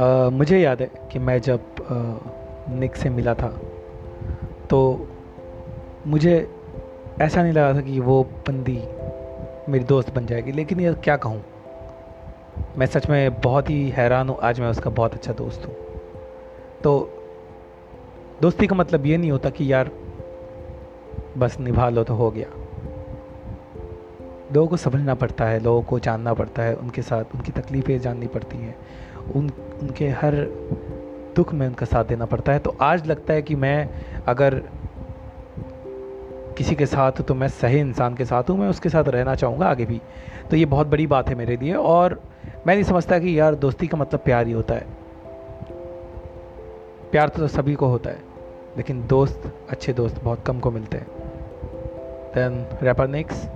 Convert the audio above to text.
मुझे याद है कि मैं जब निक से मिला था तो मुझे ऐसा नहीं लगा था कि वो बंदी मेरी दोस्त बन जाएगी, लेकिन यार क्या कहूँ? मैं सच में बहुत ही हैरान हूँ, आज मैं उसका बहुत अच्छा दोस्त हूँ। तो दोस्ती का मतलब ये नहीं होता कि यार बस निभा लो तो हो गया। लोगों को समझना पड़ता है, लोगों को जानना पड़ता है, उनके साथ उनकी तकलीफ़ें जाननी पड़ती हैं, उन उनके हर दुख में उनका साथ देना पड़ता है। तो आज लगता है कि मैं अगर किसी के साथ तो मैं सही इंसान के साथ हूँ, मैं उसके साथ रहना चाहूँगा आगे भी। तो ये बहुत बड़ी बात है मेरे लिए और मैं नहीं समझता कि यार दोस्ती का मतलब प्यार ही होता है। प्यार तो सभी को होता है, लेकिन दोस्त, अच्छे दोस्त बहुत कम को मिलते हैं। Then wrapper next